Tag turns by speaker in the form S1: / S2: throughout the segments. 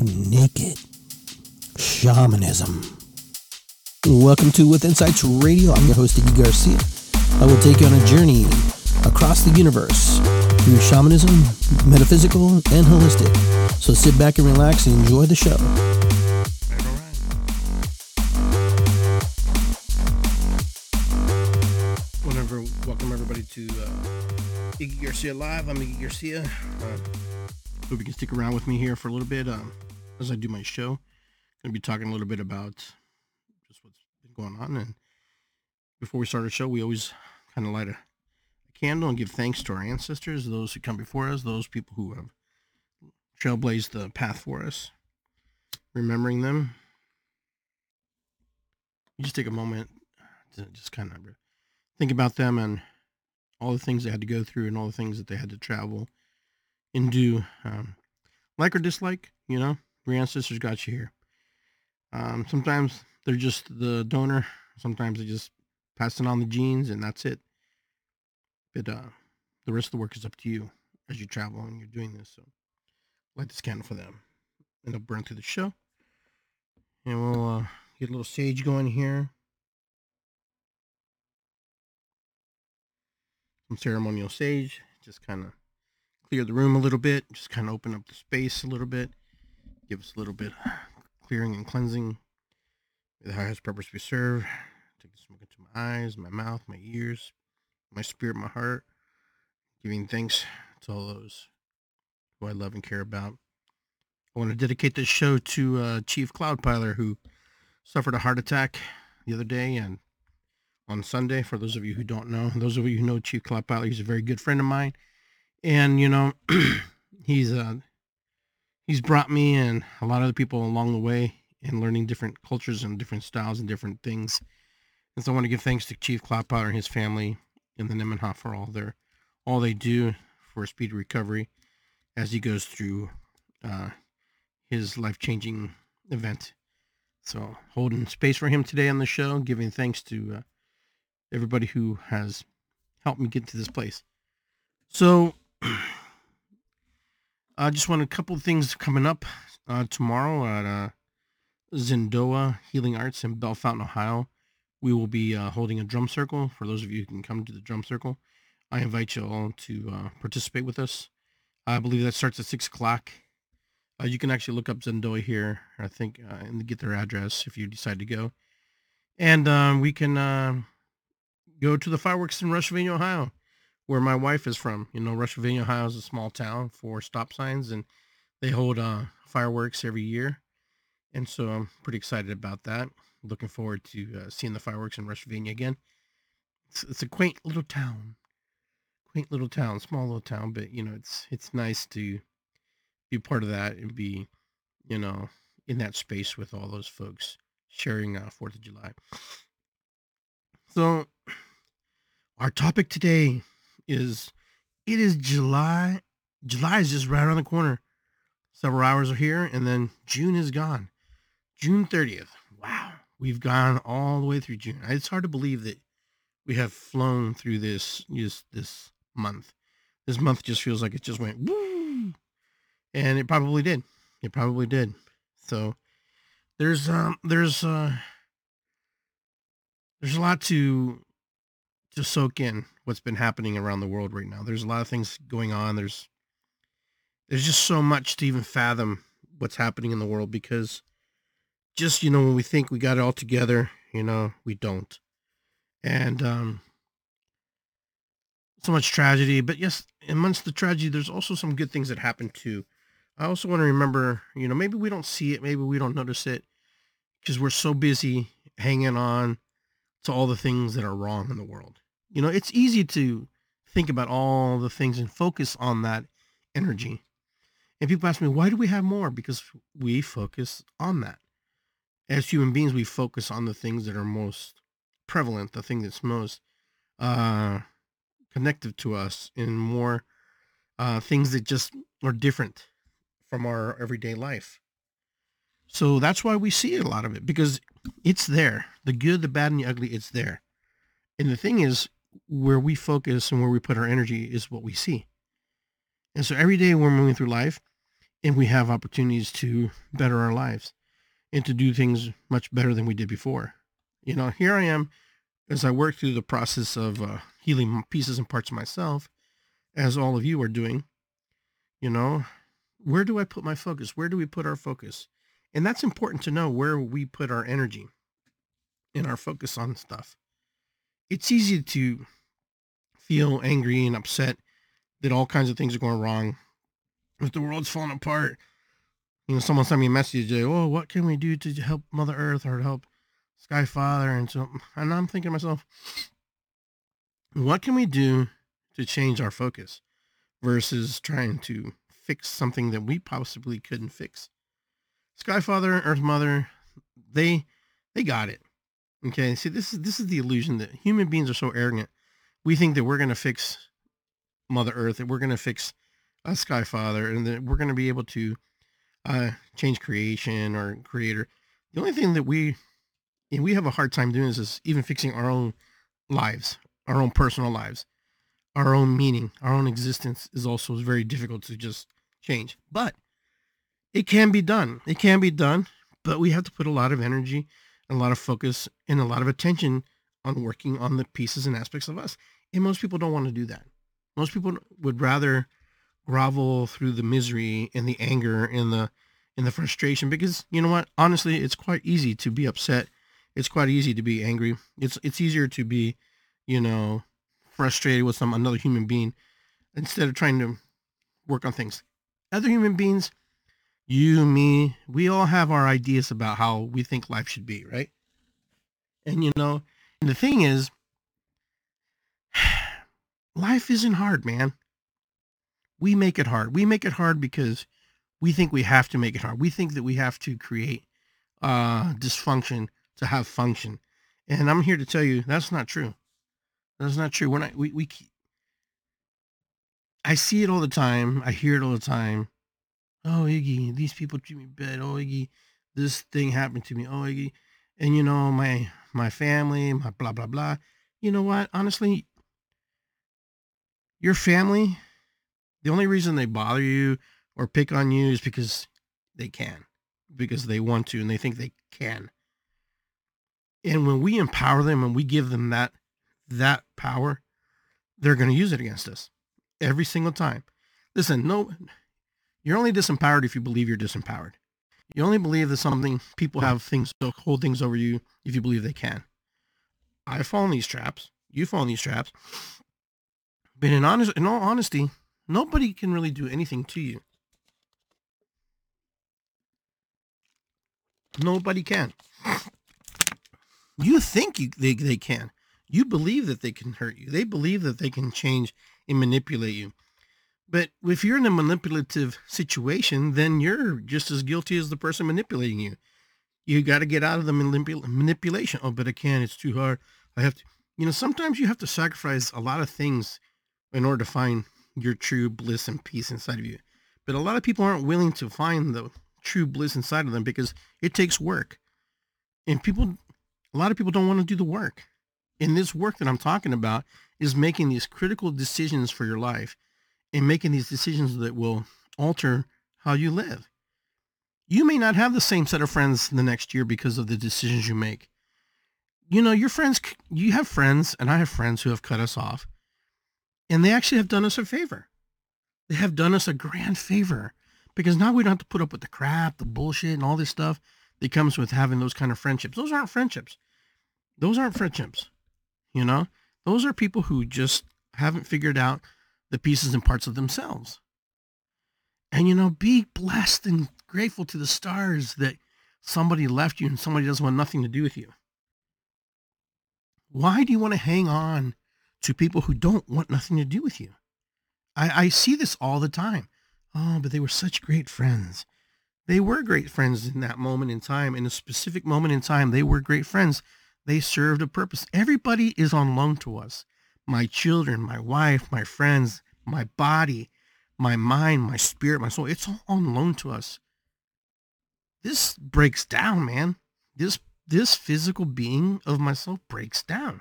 S1: naked shamanism. Welcome to With Insights Radio. I'm your host, Iggy Garcia. I will take you on a journey across the universe through shamanism, metaphysical, and holistic. So sit back and relax and enjoy the show.
S2: Whenever, welcome everybody to uh, Iggy Garcia Live. I'm Iggy Garcia. Uh, hope you can stick around with me here for a little bit um, as I do my show. I'm Going to be talking a little bit about just what's been going on. And before we start our show, we always kind of light a, a candle and give thanks to our ancestors, those who come before us, those people who have trailblazed the path for us. Remembering them. You just take a moment to just kind of think about them and all the things they had to go through and all the things that they had to travel and do, um, like or dislike, you know, your ancestors got you here. Um, sometimes they're just the donor. Sometimes they're just passing on the genes and that's it. But uh, the rest of the work is up to you as you travel and you're doing this. So light this candle for them. And they'll burn through the show. And we'll uh, get a little sage going here. Some ceremonial sage. Just kind of clear the room a little bit. Just kind of open up the space a little bit. Give us a little bit clearing and cleansing. May the highest purpose we serve. Take the smoke into my eyes, my mouth, my ears, my spirit, my heart. Giving thanks to all those who I love and care about. I want to dedicate this show to uh, Chief Cloudpiler, who suffered a heart attack the other day and on Sunday. For those of you who don't know, those of you who know Chief Cloudpiler, he's a very good friend of mine, and you know, he's uh, he's brought me and a lot of the people along the way in learning different cultures and different styles and different things. And so I want to give thanks to Chief Cloudpiler and his family and the Nemenhah for all their all they do for a speedy recovery as he goes through uh, his life changing event. So holding space for him today on the show, giving thanks to uh, everybody who has helped me get to this place. So I just want a couple of things coming up uh, tomorrow at uh, Zendoa Healing Arts in Bellefontaine, Ohio. We will be uh, holding a drum circle. For those of you who can come to the drum circle, I invite you all to uh, participate with us. I believe that starts at six o'clock. Uh, you can actually look up Zendoa here, I think, uh, and get their address if you decide to go. And um, we can uh, go to the fireworks in Rushville, Ohio, where my wife is from. You know, Rushville, Ohio is a small town for stop signs, and they hold uh, fireworks every year. And so I'm pretty excited about that. Looking forward to uh, seeing the fireworks in Rushville again. It's, it's a quaint little town, quaint little town, small little town, but you know, it's it's nice to be part of that and be, you know, in that space with all those folks sharing uh, Fourth of July. So, our topic today is it is July. July is just right around the corner. Several hours are here, and then June is gone. June 30th. Wow. We've gone all the way through June. It's hard to believe that we have flown through this just this month. This month just feels like it just went woo. And it probably did. It probably did. So there's um there's uh there's a lot to to soak in what's been happening around the world right now. There's a lot of things going on. There's there's just so much to even fathom what's happening in the world because just you know when we think we got it all together, you know, we don't. And um so much tragedy, but yes, amongst the tragedy there's also some good things that happen too. I also want to remember, you know, maybe we don't see it, maybe we don't notice it because we're so busy hanging on to all the things that are wrong in the world. You know, it's easy to think about all the things and focus on that energy. And people ask me, why do we have more? Because we focus on that. As human beings, we focus on the things that are most prevalent, the thing that's most uh, connective to us, and more uh, things that just are different from our everyday life. So that's why we see a lot of it because it's there. The good, the bad, and the ugly, it's there. And the thing is, where we focus and where we put our energy is what we see. And so every day we're moving through life, and we have opportunities to better our lives and to do things much better than we did before. You know, here I am as I work through the process of uh, healing pieces and parts of myself, as all of you are doing. You know, where do I put my focus? Where do we put our focus? And that's important to know where we put our energy and our focus on stuff. It's easy to feel angry and upset that all kinds of things are going wrong. If the world's falling apart, you know, someone sent me a message today, oh, what can we do to help Mother Earth or help Sky Father? And so, and I'm thinking to myself, what can we do to change our focus versus trying to fix something that we possibly couldn't fix? Sky Father, Earth Mother, they they got it. Okay, see this is this is the illusion that human beings are so arrogant. We think that we're gonna fix Mother Earth, that we're gonna fix a Sky Father, and that we're gonna be able to uh, change creation or creator. The only thing that we and we have a hard time doing is, is even fixing our own lives, our own personal lives, our own meaning, our own existence is also very difficult to just change. But it can be done. It can be done, but we have to put a lot of energy, a lot of focus, and a lot of attention on working on the pieces and aspects of us. And most people don't want to do that. Most people would rather grovel through the misery and the anger and the and the frustration because you know what honestly it's quite easy to be upset it's quite easy to be angry it's it's easier to be you know frustrated with some another human being instead of trying to work on things other human beings you me we all have our ideas about how we think life should be right and you know and the thing is life isn't hard man we make it hard. We make it hard because we think we have to make it hard. We think that we have to create uh, dysfunction to have function. And I'm here to tell you that's not true. That's not true. We're not, we, we, I see it all the time. I hear it all the time. Oh, Iggy, these people treat me bad. Oh, Iggy, this thing happened to me. Oh, Iggy. And you know, my, my family, my blah, blah, blah. You know what? Honestly, your family the only reason they bother you or pick on you is because they can, because they want to and they think they can. And when we empower them and we give them that that power, they're going to use it against us every single time. Listen, no, you're only disempowered if you believe you're disempowered. You only believe that something people have things hold things over you if you believe they can. I fall in these traps. You fall in these traps. But in honest, in all honesty, Nobody can really do anything to you. Nobody can. You think you, they, they can. You believe that they can hurt you. They believe that they can change and manipulate you. But if you're in a manipulative situation, then you're just as guilty as the person manipulating you. You got to get out of the manipul- manipulation. Oh, but I can't. It's too hard. I have to. You know, sometimes you have to sacrifice a lot of things in order to find your true bliss and peace inside of you. But a lot of people aren't willing to find the true bliss inside of them because it takes work. And people, a lot of people don't want to do the work. And this work that I'm talking about is making these critical decisions for your life and making these decisions that will alter how you live. You may not have the same set of friends the next year because of the decisions you make. You know, your friends, you have friends, and I have friends who have cut us off and they actually have done us a favor. They have done us a grand favor because now we don't have to put up with the crap, the bullshit, and all this stuff that comes with having those kind of friendships. Those aren't friendships. Those aren't friendships. You know, those are people who just haven't figured out the pieces and parts of themselves. And, you know, be blessed and grateful to the stars that somebody left you and somebody doesn't want nothing to do with you. Why do you want to hang on to people who don't want nothing to do with you. I, I see this all the time. Oh, but they were such great friends. They were great friends in that moment in time. In a specific moment in time, they were great friends. They served a purpose. Everybody is on loan to us. My children, my wife, my friends, my body, my mind, my spirit, my soul. It's all on loan to us. This breaks down, man. This this physical being of myself breaks down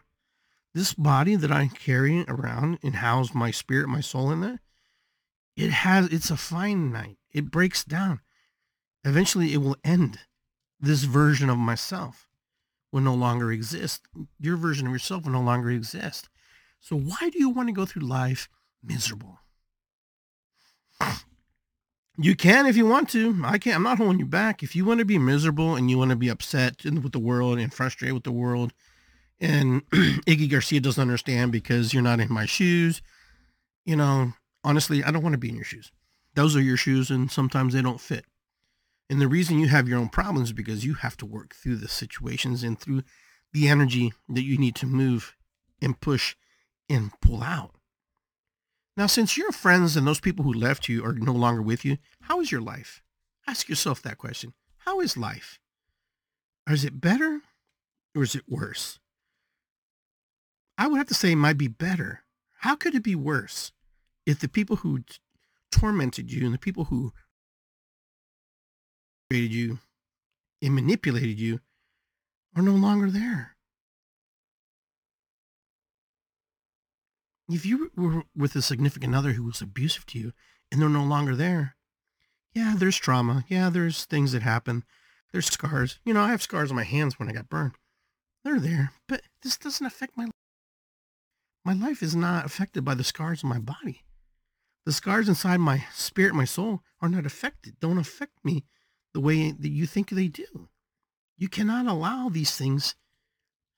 S2: this body that I carry around and house my spirit, my soul in there, it has it's a finite. It breaks down. Eventually it will end. This version of myself will no longer exist. Your version of yourself will no longer exist. So why do you want to go through life miserable? You can if you want to. I can't. I'm not holding you back. If you want to be miserable and you want to be upset with the world and frustrated with the world, and Iggy Garcia doesn't understand because you're not in my shoes, you know, honestly, I don't want to be in your shoes. Those are your shoes, and sometimes they don't fit. And the reason you have your own problems is because you have to work through the situations and through the energy that you need to move and push and pull out. Now, since your friends and those people who left you are no longer with you, how is your life? Ask yourself that question. How is life? Is it better or is it worse? I would have to say it might be better. How could it be worse if the people who t- tormented you and the people who created you and manipulated you are no longer there? If you were with a significant other who was abusive to you and they're no longer there, yeah, there's trauma. Yeah, there's things that happen. There's scars. You know, I have scars on my hands when I got burned. They're there, but this doesn't affect my life. My life is not affected by the scars on my body. The scars inside my spirit, my soul are not affected, don't affect me the way that you think they do. You cannot allow these things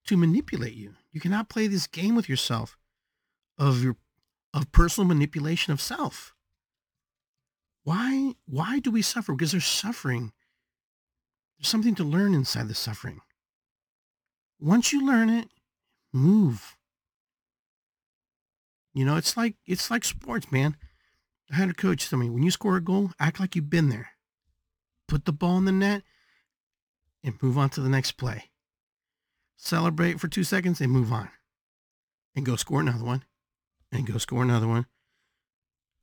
S2: to manipulate you. You cannot play this game with yourself of your of personal manipulation of self. Why why do we suffer? Because there's suffering. There's something to learn inside the suffering. Once you learn it, move. You know, it's like it's like sports, man. I had a coach tell me, when you score a goal, act like you've been there. Put the ball in the net and move on to the next play. Celebrate for two seconds and move on. And go score another one and go score another one.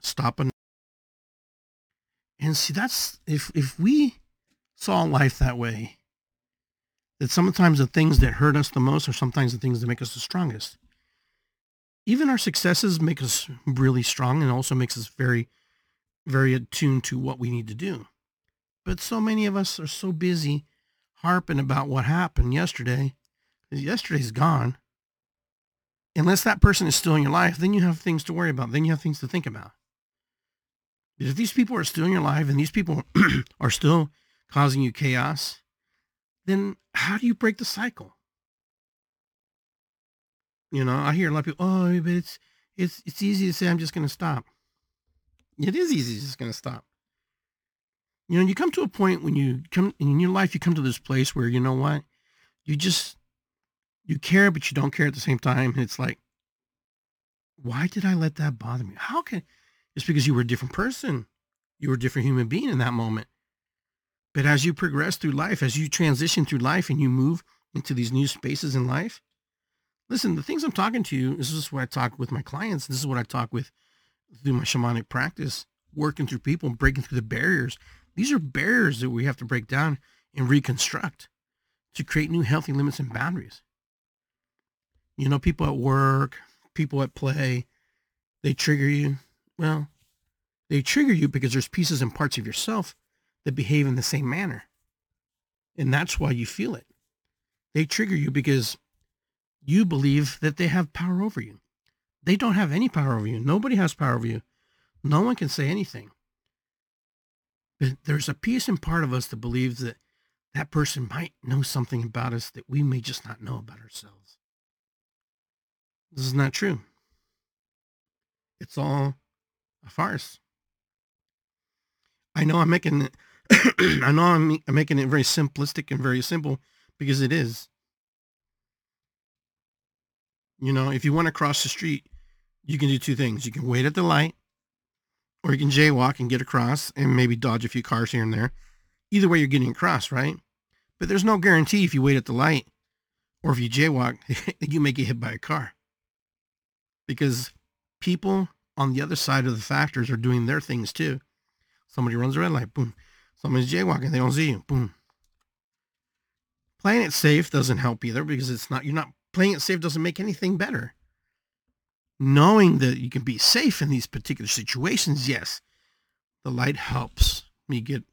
S2: Stop another. And see, that's if if we saw life that way, that sometimes the things that hurt us the most are sometimes the things that make us the strongest. Even our successes make us really strong and also makes us very, very attuned to what we need to do. But so many of us are so busy harping about what happened yesterday. Yesterday's gone unless that person is still in your life, then you have things to worry about. Then you have things to think about. But If these people are still in your life and these people are still causing you chaos, then how do you break the cycle? You know, I hear a lot of people, oh, but it's it's it's easy to say I'm just going to stop. It is easy, just going to stop. You know, you come to a point when you come in your life, you come to this place where you know what, you just you care, but you don't care at the same time. And it's like, why did I let that bother me? How can it's because you were a different person. You were a different human being in that moment. But as you progress through life, as you transition through life and you move into these new spaces in life, listen, the things I'm talking to you, this is what I talk with my clients. This is what I talk with through my shamanic practice, working through people and breaking through the barriers. These are barriers that we have to break down and reconstruct to create new healthy limits and boundaries. You know, people at work, people at play, they trigger you. Well, they trigger you because there's pieces and parts of yourself that behave in the same manner. And that's why you feel it. They trigger you because you believe that they have power over you. They don't have any power over you. Nobody has power over you. No one can say anything. But there's a piece and part of us that believes that that person might know something about us that we may just not know about ourselves. This is not true. It's all a farce. I know I'm making it, I know I'm, I'm making it very simplistic and very simple because it is. You know, if you want to cross the street, you can do two things. You can wait at the light or you can jaywalk and get across and maybe dodge a few cars here and there. Either way, you're getting across, right? But there's no guarantee if you wait at the light or if you jaywalk, you may get hit by a car because people on the other side of the factors are doing their things too. Somebody runs a red light, boom. Somebody's jaywalking, they don't see you, boom. Playing it safe doesn't help either because it's not, you're not, playing it safe doesn't make anything better. Knowing that you can be safe in these particular situations, yes, The light helps me get,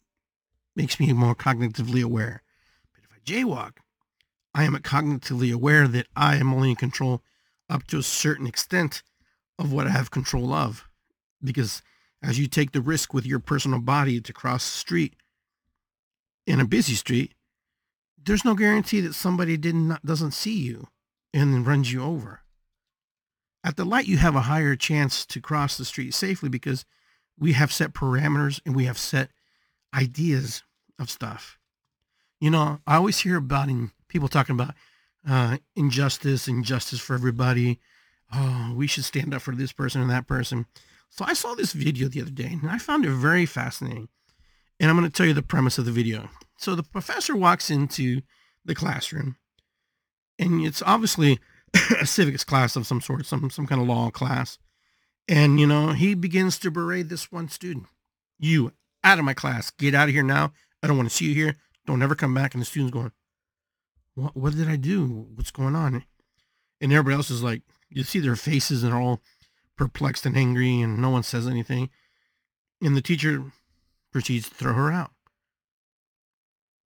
S2: makes me more cognitively aware. But if I jaywalk, I am cognitively aware that I am only in control up to a certain extent of what I have control of. Because as you take the risk with your personal body to cross the street in a busy street, there's no guarantee that somebody didn't doesn't see you and then runs you over. At the light, you have a higher chance to cross the street safely because we have set parameters and we have set ideas of stuff. You know, I always hear about in, people talking about uh, injustice, injustice for everybody. Oh, we should stand up for this person and that person. So I saw this video the other day and I found it very fascinating. And I'm going to tell you the premise of the video. So the professor walks into the classroom and it's obviously a civics class of some sort, some, some kind of law class. And, you know, he begins to berate this one student. You out of my class, get out of here now. I don't want to see you here. Don't ever come back. And the student's going, what, what did I do? What's going on? And everybody else is like, you see their faces and they're all perplexed and angry and no one says anything. And the teacher proceeds to throw her out.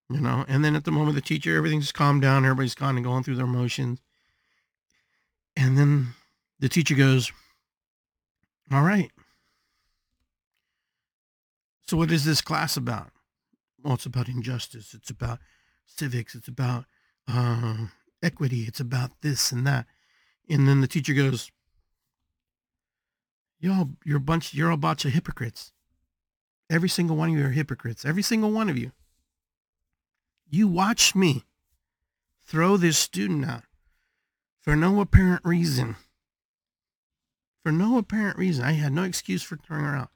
S2: You know, and then at the moment the teacher, everything's calmed down, everybody's kind of going through their motions. And then the teacher goes, All right. So what is this class about? Well, it's about injustice. It's about civics. It's about uh, equity. It's about this and that. And then the teacher goes, Y'all, you're a bunch, you're a bunch of hypocrites. Every single one of you are hypocrites. Every single one of you. You watch me throw this student out for no apparent reason. For no apparent reason. I had no excuse for throwing her out.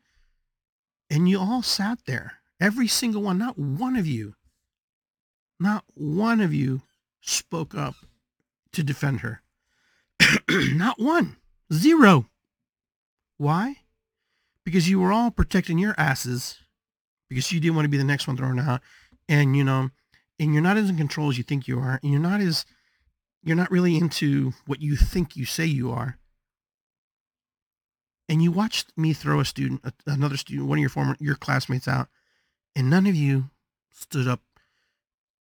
S2: And you all sat there. Every single one, not one of you, not one of you spoke up to defend her. not one. Zero. Why? Because you were all protecting your asses because you didn't want to be the next one thrown out. And, you know, and you're not as in control as you think you are. And you're not as, you're not really into what you think you say you are. And you watched me throw a student, another student, one of your former, your classmates out. And none of you stood up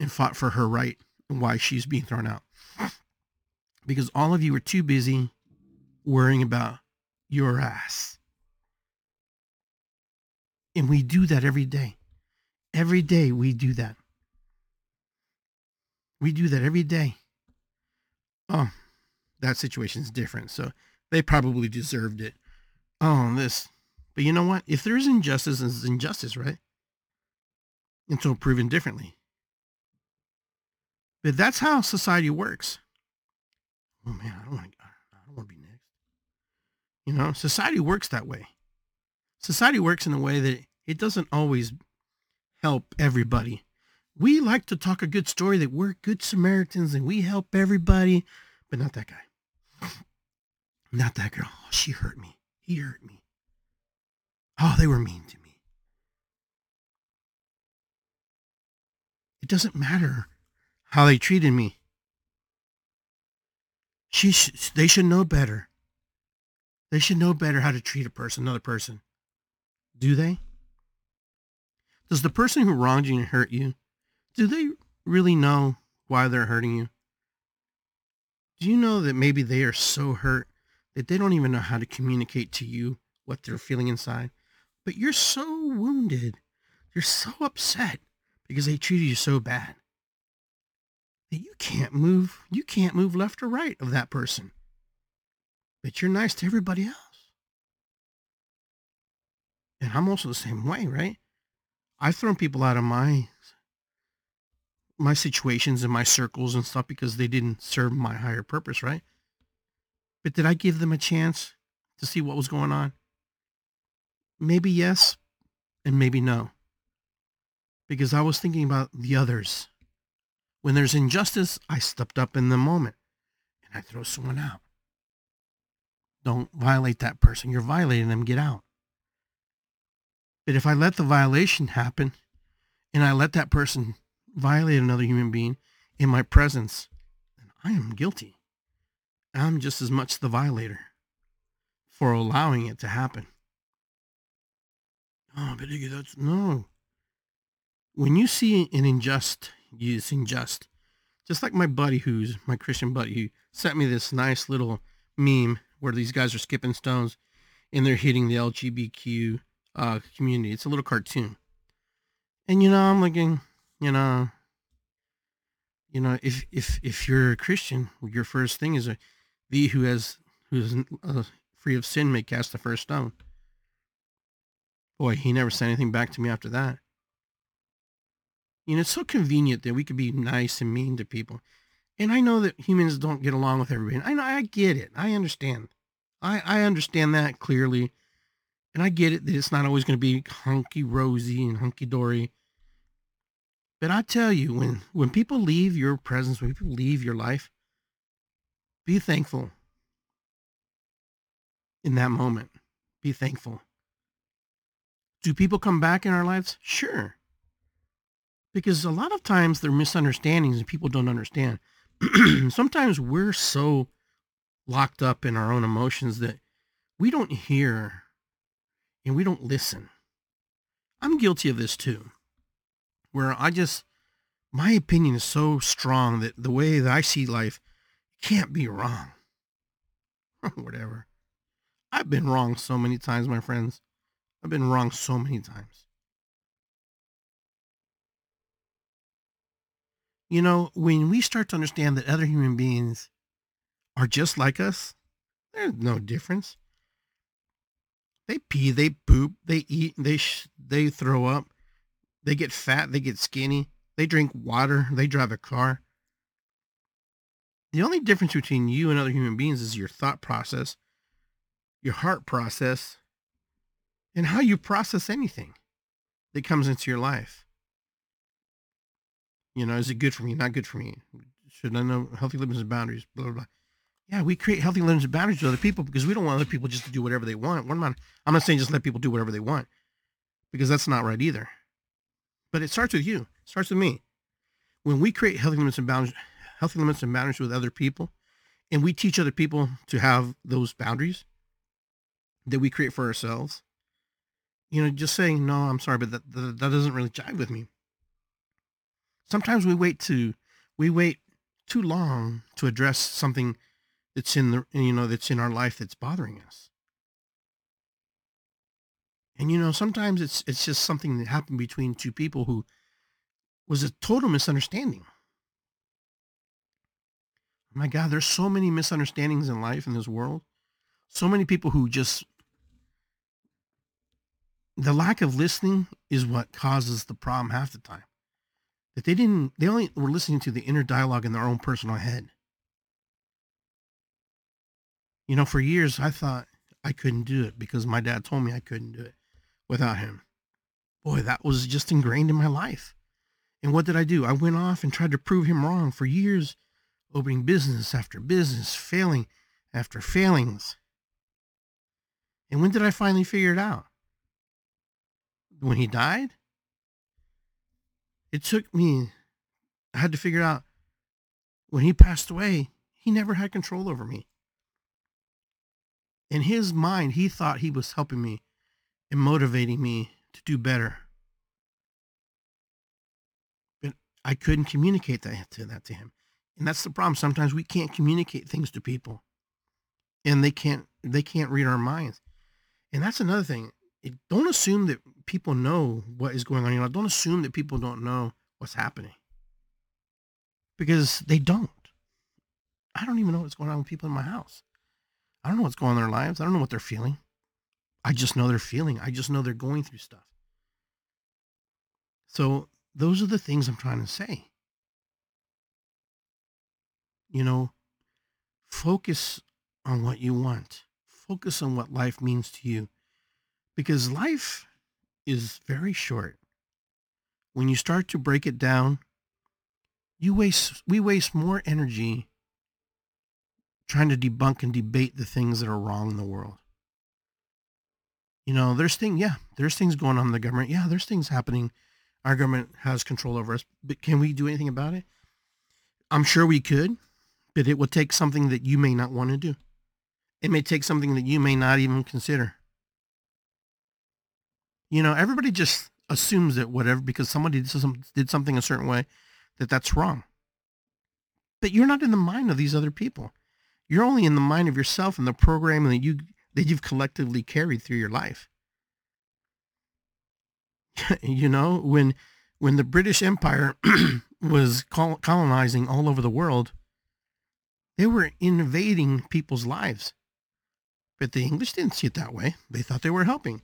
S2: and fought for her right why she's being thrown out. Because all of you are too busy worrying about your ass. And we do that every day. Every day we do that. We do that every day. Oh, that situation's different. So they probably deserved it. Oh, this. But you know what? If there's injustice, it's injustice, right? Until proven differently. But that's how society works. Oh man, I don't want to. I don't want to be next. you know, society works that way. Society works in a way that it doesn't always help everybody. We like to talk a good story that we're good Samaritans and we help everybody, but not that guy. Not that girl. Oh, she hurt me. He hurt me. Oh, they were mean to me. It doesn't matter how they treated me. She sh- they should know better. They should know better how to treat a person, another person. Do they? Does the person who wronged you and hurt you, do they really know why they're hurting you? Do you know that maybe they are so hurt that they don't even know how to communicate to you what they're feeling inside? But you're so wounded. You're so upset because they treated you so bad that you can't move. You can't move left or right of that person but you're nice to everybody else. And I'm also the same way, right? I've thrown people out of my my situations and my circles and stuff because they didn't serve my higher purpose, right? But did I give them a chance to see what was going on? Maybe yes, and maybe no. Because I was thinking about the others. When there's injustice, I stepped up in the moment and I throw someone out. Don't violate that person. You're violating them. Get out. But if I let the violation happen and I let that person violate another human being in my presence, then I am guilty. I'm just as much the violator for allowing it to happen. Oh, but that's no. When you see an unjust, it's unjust. Just like my buddy, who's my Christian buddy, who sent me this nice little meme where these guys are skipping stones and they're hitting the LGBTQ uh, community. It's a little cartoon, and you know, I'm looking, you know, you know, if if if you're a Christian, your first thing is a thee who has who is uh, free of sin may cast the first stone. Boy, he never said anything back to me after that. You know, it's so convenient that we could be nice and mean to people. And I know that humans don't get along with everybody. I know I get it. I understand. I, I understand that clearly. And I get it that it's not always going to be hunky rosy and hunky dory. But I tell you, when when people leave your presence, when people leave your life, be thankful in that moment. Be thankful. Do people come back in our lives? Sure. Because a lot of times they're misunderstandings and people don't understand. Sometimes we're so locked up in our own emotions that we don't hear and we don't listen. I'm guilty of this too, where I just, my opinion is so strong that the way that I see life can't be wrong. Whatever. I've been wrong so many times, my friends. I've been wrong so many times. You know, when we start to understand that other human beings are just like us, there's no difference. They pee, they poop, they eat, they sh- they throw up, they get fat, they get skinny, they drink water, they drive a car. The only difference between you and other human beings is your thought process, your heart process, and how you process anything that comes into your life. You know, is it good for me? Not good for me? Should I know healthy limits and boundaries? Blah, blah, blah. Yeah, we create healthy limits and boundaries to other people because we don't want other people just to do whatever they want. One man, I'm not saying just let people do whatever they want because that's not right either. But it starts with you. It starts with me. When we create healthy limits and boundaries, healthy limits and boundaries with other people, and we teach other people to have those boundaries that we create for ourselves, you know, just saying, no, I'm sorry, but that, that, that doesn't really jive with me. Sometimes we wait to, we wait too long to address something that's in the, you know, that's in our life that's bothering us. And, you know, sometimes it's, it's just something that happened between two people who was a total misunderstanding. My God, there's so many misunderstandings in life in this world. So many people who just the lack of listening is what causes the problem half the time. That they didn't, they only were listening to the inner dialogue in their own personal head. You know, for years I thought I couldn't do it because my dad told me I couldn't do it without him. Boy, that was just ingrained in my life. And what did I do? I went off and tried to prove him wrong for years, opening business after business, failing after failings. And when did I finally figure it out? when he died, it took me, I had to figure out when he passed away, he never had control over me. In his mind, he thought he was helping me and motivating me to do better. But I couldn't communicate that to that to him. And that's the problem. Sometimes we can't communicate things to people. And they can't they can't read our minds. And that's another thing it, don't assume that people know what is going on. You know, don't assume that people don't know what's happening because they don't. I don't even know what's going on with people in my house. I don't know what's going on in their lives. I don't know what they're feeling. I just know they're feeling. I just know they're going through stuff. So those are the things I'm trying to say. You know, focus on what you want. Focus on what life means to you because life is very short. When you start to break it down, you waste we waste more energy trying to debunk and debate the things that are wrong in the world. You know, there's things, yeah, there's things going on in the government. Yeah, there's things happening. Our government has control over us, but can we do anything about it? I'm sure we could, but it would take something that you may not want to do. It may take something that you may not even consider. You know, everybody just assumes that whatever because somebody did some- did something a certain way that that's wrong. But you're not in the mind of these other people. You're only in the mind of yourself and the program that you that you've collectively carried through your life. you know, when when the British Empire was colonizing all over the world, they were invading people's lives. But the English didn't see it that way. They thought they were helping.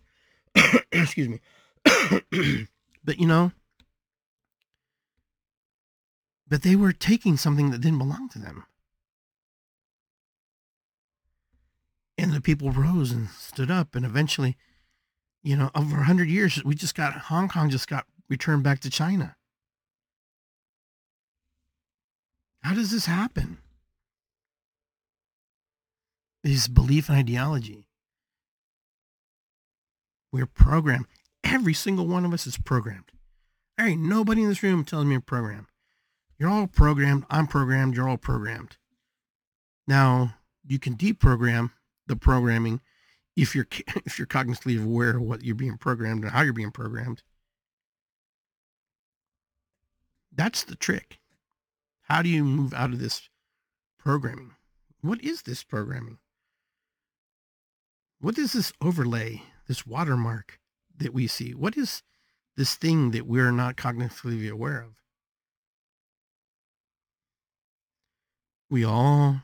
S2: Excuse me. but you know, but they were taking something that didn't belong to them. And the people rose and stood up, and eventually, you know, over a hundred years, we just got Hong Kong just got returned back to China. How does this happen? This belief and ideology. We're programmed. Every single one of us is programmed. There ain't nobody in this room telling me I'm programmed. You're all programmed. I'm programmed. You're all programmed. Now you can deprogram the programming if you're if you're cognitively aware of what you're being programmed and how you're being programmed. That's the trick. How do you move out of this programming? What is this programming? What is this overlay, this watermark that we see? What is this thing that we're not cognitively aware of? We all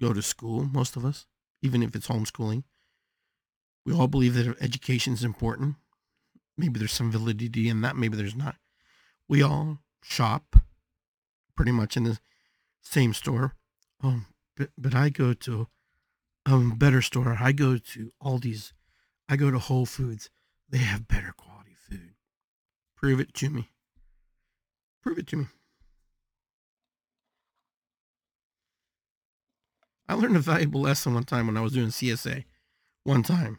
S2: go to school, most of us, even if it's homeschooling. We all believe that education is important. Maybe there's some validity in that, maybe there's not. We all shop pretty much in the same store. Um, but, but I go to a better store. I go to Aldi's. I go to Whole Foods. They have better quality food. Prove it to me. Prove it to me. I learned a valuable lesson one time when I was doing CSA. One time.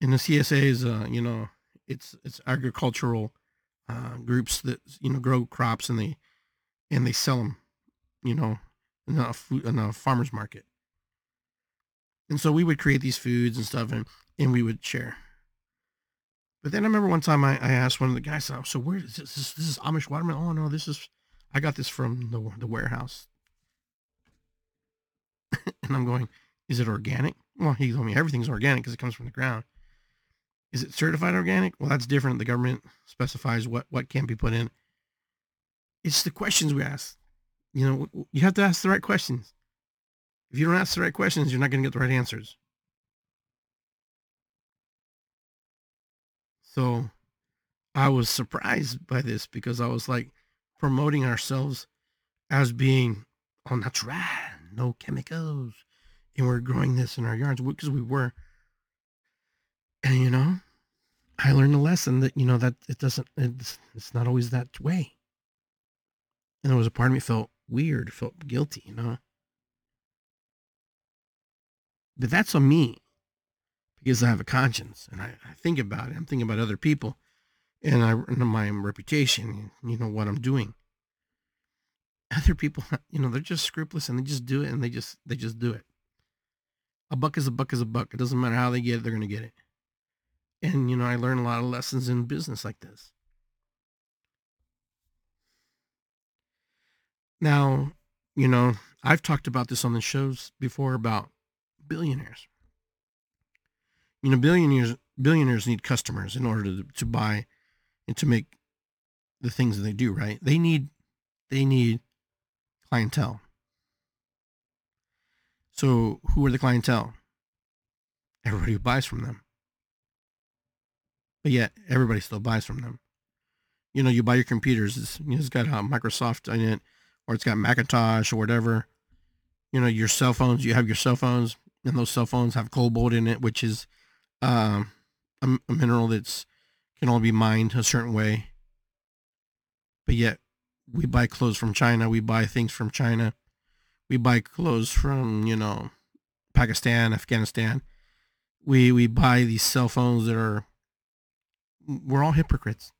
S2: And the CSA is, uh, you know, it's it's agricultural uh, groups that you know grow crops and they and they sell them, you know, in a food in a farmers market. And so we would create these foods and stuff, and and we would share. But then I remember one time I, I asked one of the guys, oh, "So where is this? This, this is Amish watermelon? Oh no, this is I got this from the the warehouse." and I'm going, "Is it organic?" Well, he told me everything's organic because it comes from the ground. Is it certified organic? Well, that's different. The government specifies what what can be put in. It's the questions we ask. You know, you have to ask the right questions. If you don't ask the right questions, you're not going to get the right answers. So I was surprised by this because I was like promoting ourselves as being all natural, no chemicals. And we're growing this in our yards because we were. And, you know, I learned a lesson that, you know, that it doesn't, it's, it's not always that way. And there was a part of me felt weird, felt guilty, you know. But that's on me because I have a conscience and I, I think about it. I'm thinking about other people and I and my reputation, you know, what I'm doing. Other people, you know, they're just scrupulous and they just do it and they just they just do it. A buck is a buck is a buck. It doesn't matter how they get it, they're gonna get it. And you know, I learned a lot of lessons in business like this. Now, you know, I've talked about this on the shows before about billionaires. You know, billionaires billionaires need customers in order to, to buy and to make the things that they do, right? They need they need clientele. So who are the clientele? Everybody who buys from them. But yet everybody still buys from them. You know, you buy your computers, it's, you know, it's got Microsoft in it, or it's got Macintosh or whatever. You know, your cell phones, you have your cell phones, and those cell phones have cobalt in it, which is um, a, a mineral that's can only be mined a certain way. But yet, we buy clothes from China. We buy things from China. We buy clothes from you know Pakistan, Afghanistan. We we buy these cell phones that are. We're all hypocrites.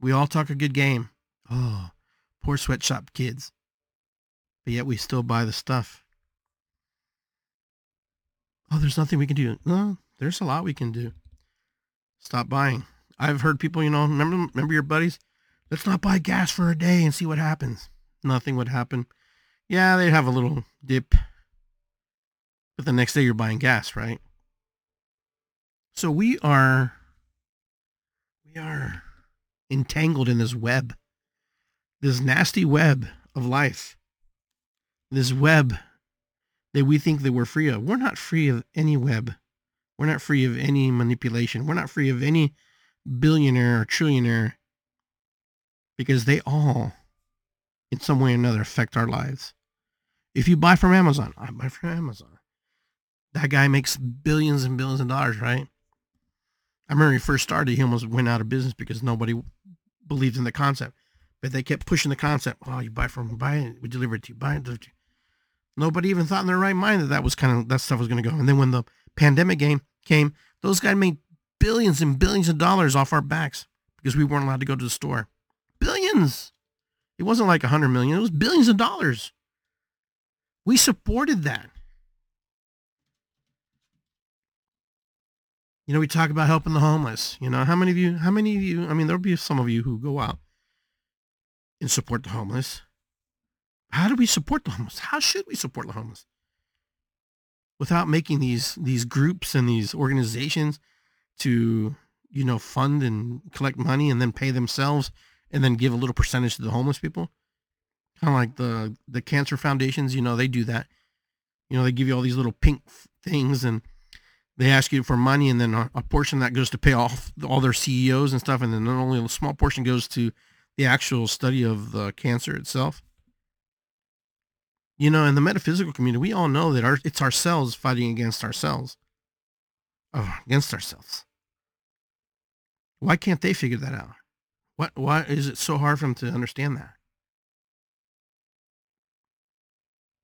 S2: We all talk a good game. Oh, poor sweatshop kids. But yet we still buy the stuff. Oh, there's nothing we can do. No, There's a lot we can do. Stop buying. I've heard people, you know, remember remember your buddies? Let's not buy gas for a day and see what happens. Nothing would happen. Yeah, they'd have a little dip. But the next day you're buying gas, right? So we are we are entangled in this web. This nasty web of life. This web that we think that we're free of. We're not free of any web. We're not free of any manipulation. We're not free of any billionaire or trillionaire because they all, in some way or another, affect our lives. If you buy from Amazon, I buy from Amazon. That guy makes billions and billions of dollars, right? I remember he first started, he almost went out of business because nobody believed in the concept. But they kept pushing the concept. Oh, you buy from, buy it, we deliver it to you, buy it, deliver it to you. Nobody even thought in their right mind that that was kind of, that stuff was going to go. And then when the pandemic game came, those guys made billions and billions of dollars off our backs because we weren't allowed to go to the store. Billions. It wasn't like a hundred million. It was billions of dollars. We supported that. You know, we talk about helping the homeless. You know, how many of you, how many of you, I mean, there'll be some of you who go out and support the homeless. How do we support the homeless? How should we support the homeless? Without making these these groups and these organizations to, you know, fund and collect money and then pay themselves and then give a little percentage to the homeless people. Kind of like the the cancer foundations, you know, they do that. You know, they give you all these little pink things and they ask you for money and then a, a, portion that goes to pay off all their CEOs and stuff and then only a small portion goes to the actual study of the cancer itself. You know, in the metaphysical community, we all know that our, it's ourselves fighting against ourselves. Oh, against ourselves. Why can't they figure that out? What why is it so hard for them to understand that?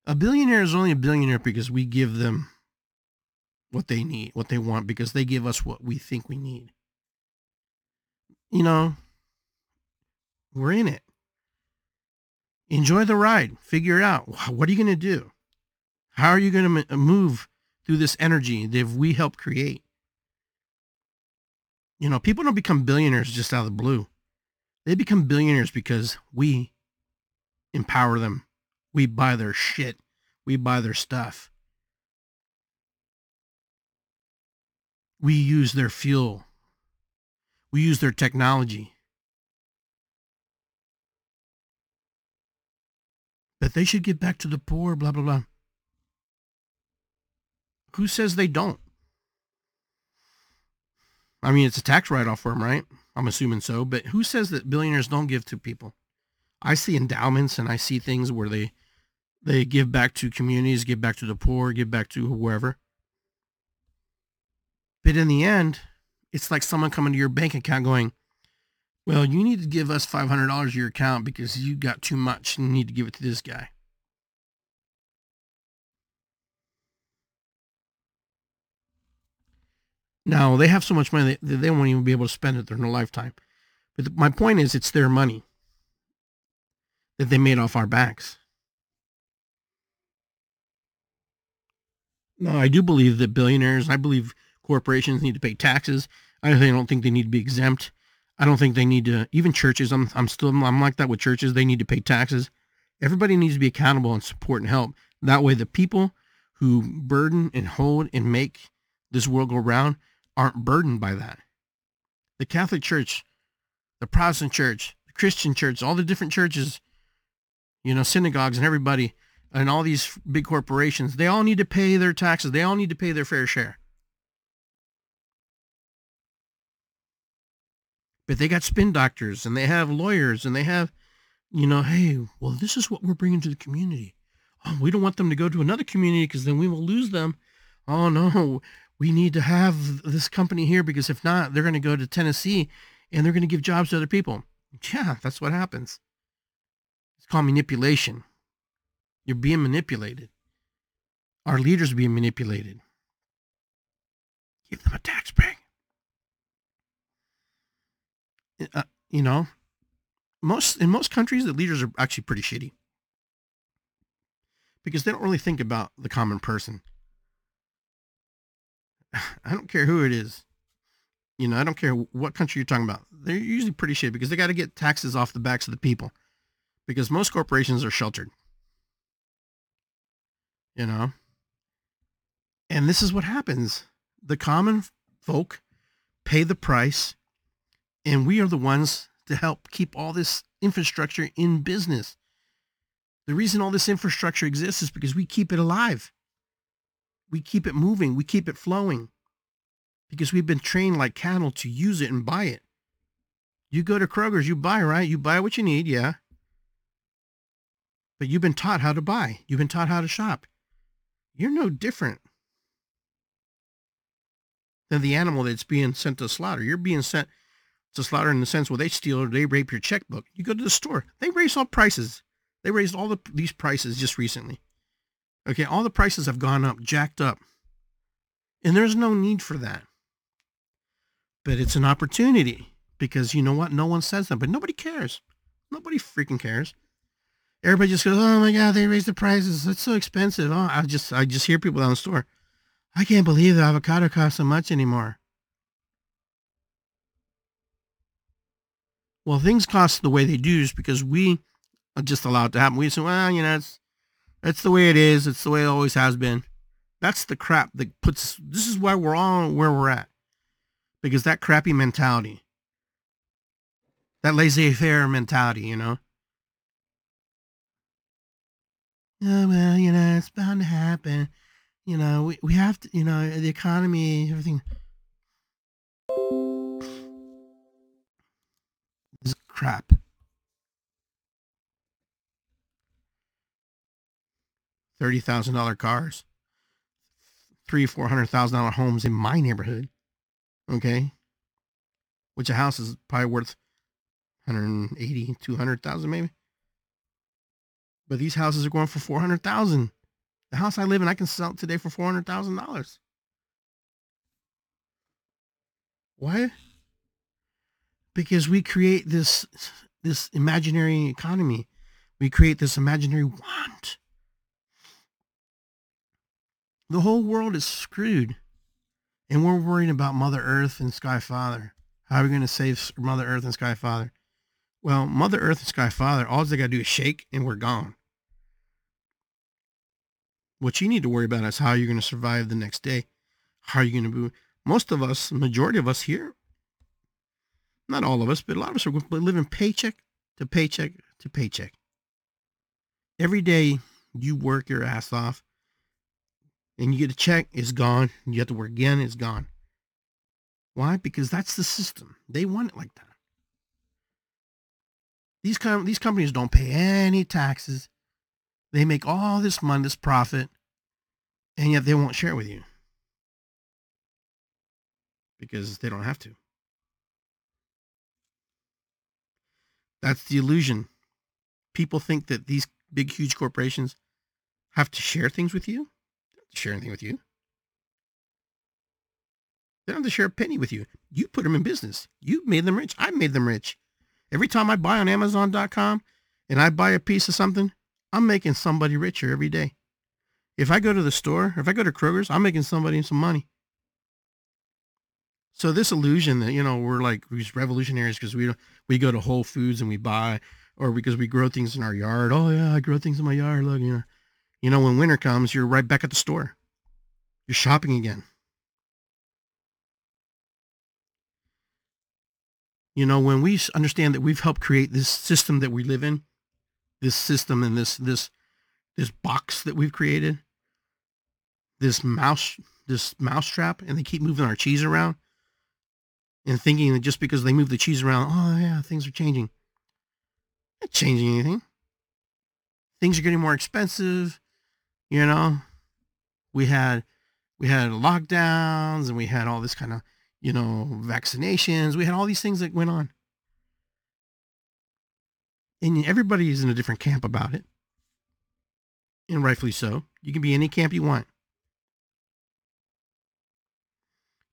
S2: A billionaire is only a billionaire because we give them what they need, what they want, because they give us what we think we need. You know, we're in it. Enjoy the ride. Figure it out. What are you going to do? How are you going to uh, move through this energy that we help create? You know, people don't become billionaires just out of the blue. They become billionaires because we empower them. We buy their shit. We buy their stuff. We use their fuel. We use their technology. But they should give back to the poor, blah, blah, blah. Who says they don't? I mean, it's a tax write off for them, right? I'm assuming so. But who says that billionaires don't give to people? I see endowments and I see things where they they give back to communities, give back to the poor, give back to whoever. But in the end, it's like someone coming to your bank account going, "Well, you need to give us five hundred dollars to your account because you got too much and you need to give it to this guy." Now they have so much money that they won't even be able to spend it during their lifetime. But my point is, it's their money that they made off our backs. Now, I do believe that billionaires, I believe corporations need to pay taxes. I don't think they need to be exempt. I don't think they need to, even churches, I'm, I'm still, I'm like that with churches. They need to pay taxes. Everybody needs to be accountable and support and help. That way, the people who burden and hold and make this world go round aren't burdened by that. The Catholic Church, the Protestant Church, the Christian Church, all the different churches, you know, synagogues and everybody, and all these big corporations, they all need to pay their taxes. They all need to pay their fair share. But they got spin doctors and they have lawyers and they have, you know, hey, well, this is what we're bringing to the community. Oh, we don't want them to go to another community because then we will lose them. Oh no, we need to have this company here because if not, they're going to go to Tennessee and they're going to give jobs to other people. Yeah, that's what happens. It's called manipulation. You're being manipulated. Our leaders are being manipulated. Give them a tax break. Uh, you know, most in most countries, the leaders are actually pretty shitty because they don't really think about the common person I don't care who it is. You know, I don't care what country you're talking about. They're usually pretty shitty because they got to get taxes off the backs of the people because most corporations are sheltered. You know? And this is what happens. The common folk pay the price and we are the ones to help keep all this infrastructure in business. The reason all this infrastructure exists is because we keep it alive. We keep it moving. We keep it flowing because we've been trained like cattle to use it and buy it. You go to Kroger's, you buy, right? You buy what you need, yeah. But you've been taught how to buy. You've been taught how to shop. You're no different than the animal that's being sent to slaughter. You're being sent to slaughter in the sense where they steal or they rape your checkbook. You go to the store, they raise all prices. They raised all the, these prices just recently. Okay, all the prices have gone up, jacked up. And there's no need for that. But it's an opportunity because you know what? No one says that, but nobody cares. Nobody freaking cares. Everybody just goes, "Oh my god, they raised the prices. It's so expensive." Oh, I just I just hear people down the store. I can't believe the avocado costs so much anymore. Well, things cost the way they do is because we just allowed to happen. We say, well, you know, it's that's the way it is. It's the way it always has been. That's the crap that puts. This is why we're all where we're at, because that crappy mentality, that laissez-faire mentality, you know. Oh well, you know, it's bound to happen. You know, we, we have to, you know, the economy, everything. Crap. thirty thousand dollar cars, three four hundred thousand dollar homes in my neighborhood. Okay, which a house is probably worth 180, 200,000 maybe. But these houses are going for 400,000. The house I live in, I can sell today for $400,000. Why? Because we create this this imaginary economy. We create this imaginary want the whole world is screwed. And we're worrying about Mother Earth and Sky Father. How are we going to save Mother Earth and Sky Father? Well, Mother Earth and Sky Father, all they got to do is shake and we're gone. What you need to worry about is how you're going to survive the next day. How are you going to be? Most of us, majority of us here, not all of us, but a lot of us are living paycheck to paycheck to paycheck. Every day you work your ass off and you get a check, it's gone. You have to work again, it's gone. Why? Because that's the system. They want it like that. These com- these companies don't pay any taxes. They make all this money, this profit, and yet they won't share it with you because they don't have to. That's the illusion. People think that these big, huge corporations have to share things with you share anything with you. They don't have to share a penny with you. You put them in business. You made them rich. I made them rich. Every time I buy on Amazon.com and I buy a piece of something, I'm making somebody richer every day. If I go to the store, if I go to Kroger's, I'm making somebody some money. So this illusion that you know we're like these revolutionaries because we we go to Whole Foods and we buy, or because we grow things in our yard. Oh yeah, I grow things in my yard. Look, you know, you know, when winter comes, you're right back at the store. You're shopping again. You know, when we understand that we've helped create this system that we live in, this system and this this this box that we've created, this mouse this mouse trap, and they keep moving our cheese around and thinking that just because they move the cheese around, oh yeah, things are changing. Not changing anything. Things are getting more expensive. You know, we had we had lockdowns and we had all this kind of you know vaccinations. We had all these things that went on, and everybody is in a different camp about it, and rightfully so. You can be any camp you want.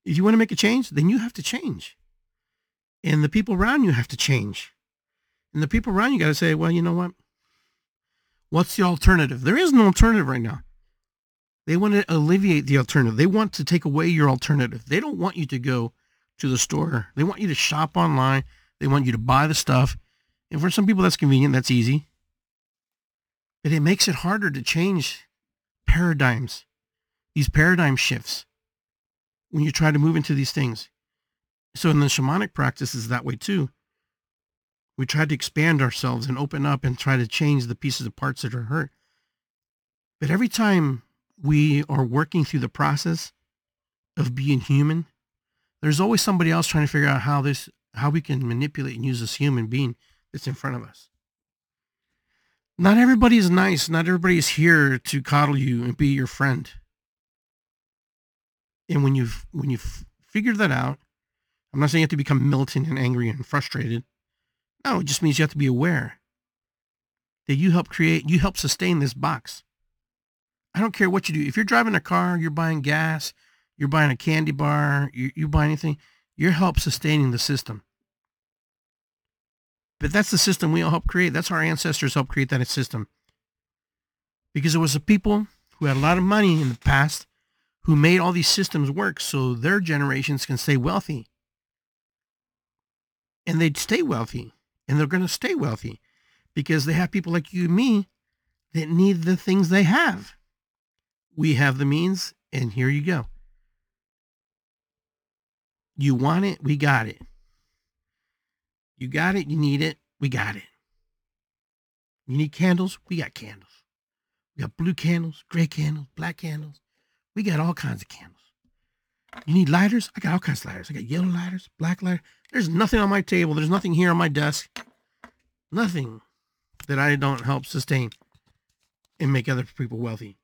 S2: If you want to make a change, then you have to change. And the people around you have to change. And the people around you got to say, well, you know what? What's the alternative? There is no alternative right now. They want to alleviate the alternative. They want to take away your alternative. They don't want you to go to the store. They want you to shop online. They want you to buy the stuff. And for some people, that's convenient. That's easy. But it makes it harder to change paradigms, these paradigm shifts when you try to move into these things. So in the shamanic practice is that way too. We try to expand ourselves and open up and try to change the pieces of parts that are hurt. But every time we are working through the process of being human, there's always somebody else trying to figure out how this how we can manipulate and use this human being that's in front of us. Not everybody is nice. Not everybody is here to coddle you and be your friend. And when you've when you've figured that out, I'm not saying you have to become militant and angry and frustrated. No, it just means you have to be aware that you help create, you help sustain this box. I don't care what you do. If you're driving a car, you're buying gas, you're buying a candy bar, you, you buy anything, you're help sustaining the system. But that's the system we all help create. That's our ancestors helped create that system. Because it was the people who had a lot of money in the past who made all these systems work so their generations can stay wealthy. And they'd stay wealthy. And they're going to stay wealthy because they have people like you and me that need the things they have. We have the means, and here you go. You want it, we got it. You got it, you need it, we got it. You need candles, we got candles. We got blue candles, gray candles, black candles. We got all kinds of candles. You need lighters? I got all kinds of lighters. I got yellow lighters, black lighters. There's nothing on my table. There's nothing here on my desk. Nothing that I don't help sustain and make other people wealthy.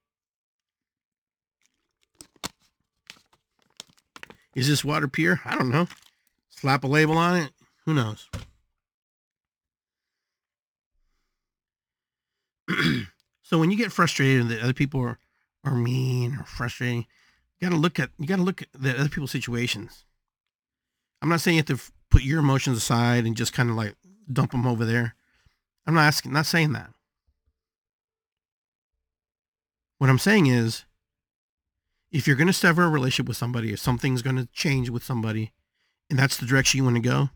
S2: Is this water pure? I don't know. Slap a label on it. Who knows? so when you get frustrated that other people are, are mean or frustrating, you got to look at you got to look at the other people's situations. I'm not saying you have to put your emotions aside and just kind of like dump them over there. I'm not asking, not saying that. What I'm saying is, if you're going to sever a relationship with somebody, if something's going to change with somebody, and that's the direction you want to go,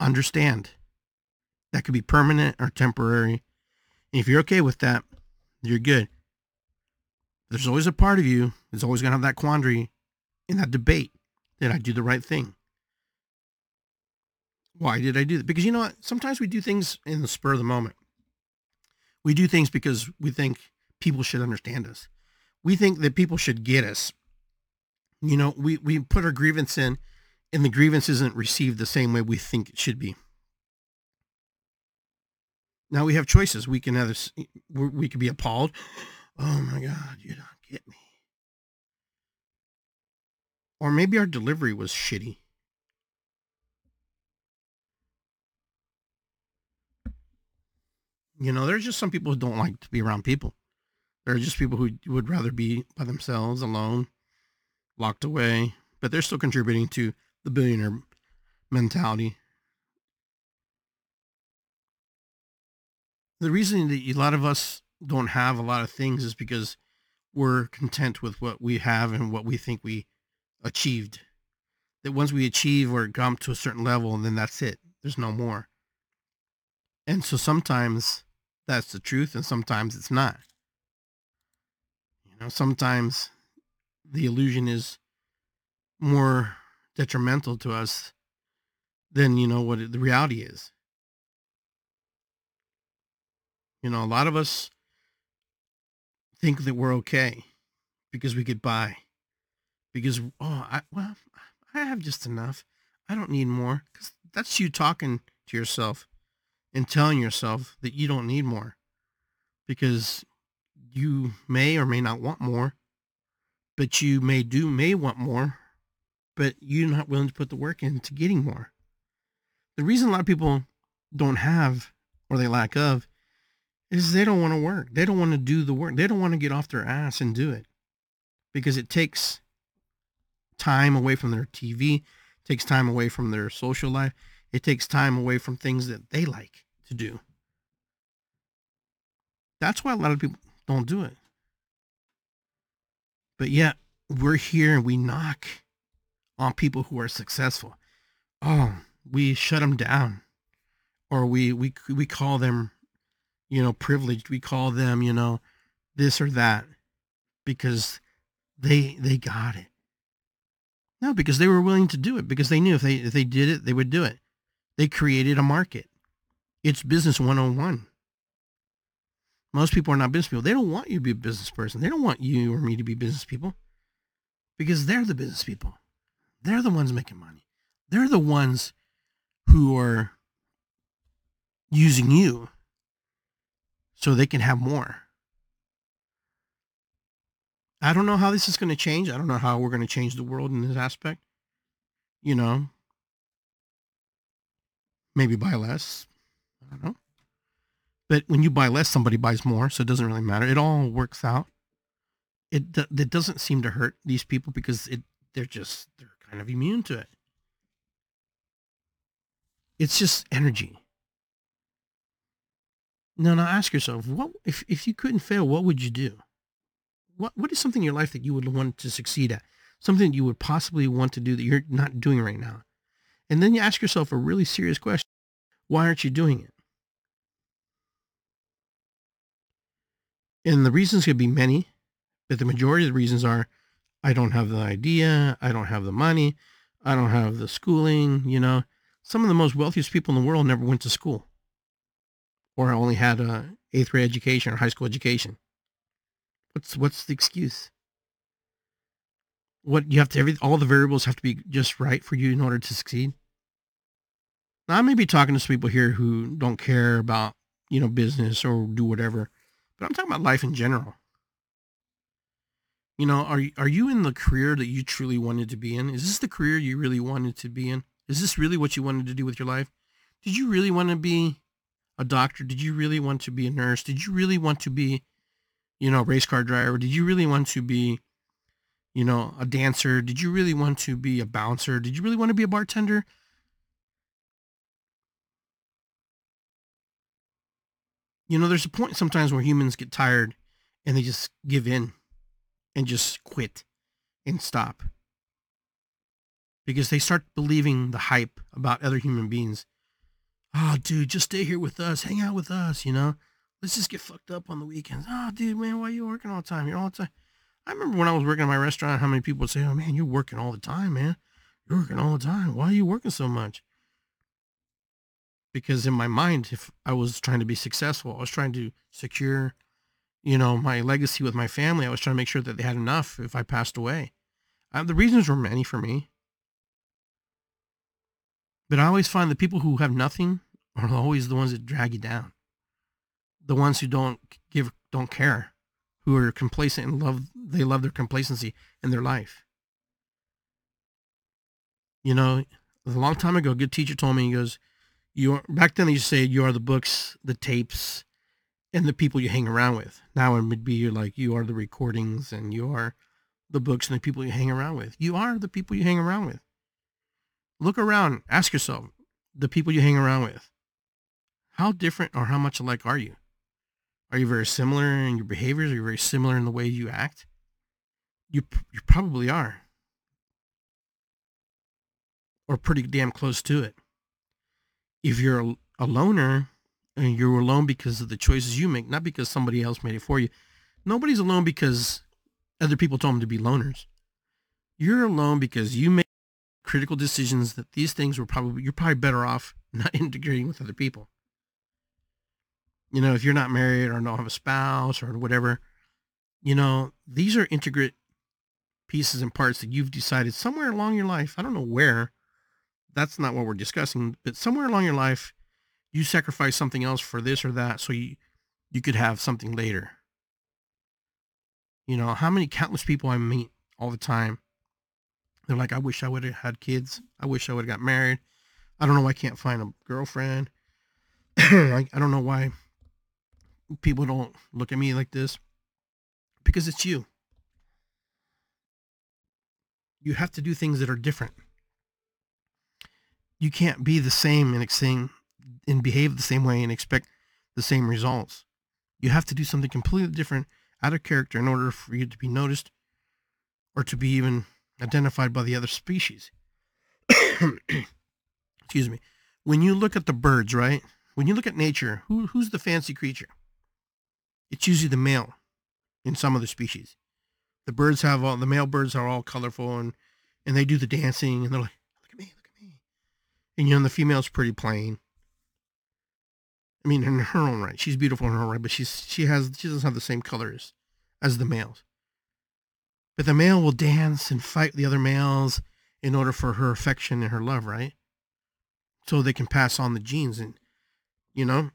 S2: understand that could be permanent or temporary. And if you're okay with that, you're good. There's always a part of you that's always going to have that quandary in that debate. Did I do the right thing? Why did I do that? Because you know what? Sometimes we do things in the spur of the moment. We do things because we think people should understand us. We think that people should get us. You know, we, we put our grievance in and the grievance isn't received the same way we think it should be. Now we have choices. We can either, we could be appalled. Oh my God, you don't get me. Or maybe our delivery was shitty. You know, there's just some people who don't like to be around people. There are just people who would rather be by themselves, alone, locked away, but they're still contributing to the billionaire mentality. The reason that a lot of us don't have a lot of things is because we're content with what we have and what we think we achieved. That once we achieve or come to a certain level, then that's it. There's no more. And so sometimes that's the truth and sometimes it's not. You know, sometimes the illusion is more detrimental to us than, you know, what the reality is. You know, a lot of us think that we're okay because we get by. Because, oh, I, well, I have just enough. I don't need more. Because that's you talking to yourself and telling yourself that you don't need more because you may or may not want more, but you may do, may want more, but you're not willing to put the work into getting more. The reason a lot of people don't have or they lack of is they don't want to work. They don't want to do the work. They don't want to get off their ass and do it because it takes time away from their TV, takes time away from their social life. It takes time away from things that they like to do. That's why a lot of people don't do it. But yet we're here and we knock on people who are successful. Oh, we shut them down or we we we call them you know privileged we call them you know this or that because they they got it. No because they were willing to do it because they knew if they if they did it they would do it. They created a market. It's business 101 most people are not business people. They don't want you to be a business person. They don't want you or me to be business people because they're the business people. They're the ones making money. They're the ones who are using you so they can have more. I don't know how this is going to change. I don't know how we're going to change the world in this aspect. You know, maybe buy less. I don't know. But when you buy less, somebody buys more, so it doesn't really matter. It all works out. It it doesn't seem to hurt these people because it they're just they're kind of immune to it. It's just energy. Now, now ask yourself, what if, if you couldn't fail, what would you do? What what is something in your life that you would want to succeed at? Something that you would possibly want to do that you're not doing right now. And then you ask yourself a really serious question. Why aren't you doing it? And the reasons could be many, but the majority of the reasons are I don't have the idea, I don't have the money, I don't have the schooling, you know. Some of the most wealthiest people in the world never went to school or I only had a eighth grade education or high school education. What's what's the excuse? What you have to every all the variables have to be just right for you in order to succeed. Now I may be talking to some people here who don't care about you know business or do whatever, but I'm talking about life in general. You know, are are you in the career that you truly wanted to be in? Is this the career you really wanted to be in? Is this really what you wanted to do with your life? Did you really want to be a doctor? Did you really want to be a nurse? Did you really want to be, you know, a race car driver? Did you really want to be, you know, a dancer? Did you really want to be a bouncer? Did you really want to be a bartender? You know, there's a point sometimes where humans get tired and they just give in and just quit and stop because they start believing the hype about other human beings oh, dude, just stay here with us, hang out with us, you know. Let's just get fucked up on the weekends. Oh, dude, man, why are you working all the time? You're all the time. I remember when I was working at my restaurant, how many people would say, oh, man, you're working all the time, man. You're working all the time. Why are you working so much? Because in my mind, if I was trying to be successful, I was trying to secure, you know, my legacy with my family. I was trying to make sure that they had enough if I passed away. Uh, the reasons were many for me. But I always find the people who have nothing are always the ones that drag you down. The ones who don't give, don't care, who are complacent and love, they love their complacency in their life. You know, a long time ago, a good teacher told me, he goes, you are, back then they used to say you are the books, the tapes, and the people you hang around with. Now it would be like you are the recordings and you are the books and the people you hang around with. You are the people you hang around with. Look around, ask yourself, the people you hang around with, how different or how much alike are you? Are you very similar in your behaviors? Are you very similar in the way you act? You, you probably are. Or pretty damn close to it. If you're a, a loner and you're alone because of the choices you make, not because somebody else made it for you. Nobody's alone because other people told them to be loners. You're alone because you made critical decisions that these things were probably you're probably better off not integrating with other people. You know, if you're not married or don't have a spouse or whatever, you know, these are integrate pieces and parts that you've decided somewhere along your life. I don't know where. That's not what we're discussing, but somewhere along your life, you sacrifice something else for this or that so you you could have something later. You know, how many countless people I meet all the time they're like, I wish I would have had kids. I wish I would have got married. I don't know why I can't find a girlfriend. I, I don't know why people don't look at me like this. Because it's you. You have to do things that are different. You can't be the same and, same and behave the same way and expect the same results. You have to do something completely different out of character in order for you to be noticed or to be even identified by the other species. Excuse me. When you look at the birds, right? When you look at nature, who, who's the fancy creature? It's usually the male in some of the species. The birds have all the male birds are all colorful and and they do the dancing and they're like, look at me, look at me. And you know the female's pretty plain. I mean, in her own right, she's beautiful in her own right, but she's she has she doesn't have the same colors as the males. But the male will dance and fight the other males in order for her affection and her love, right? So they can pass on the genes and you know,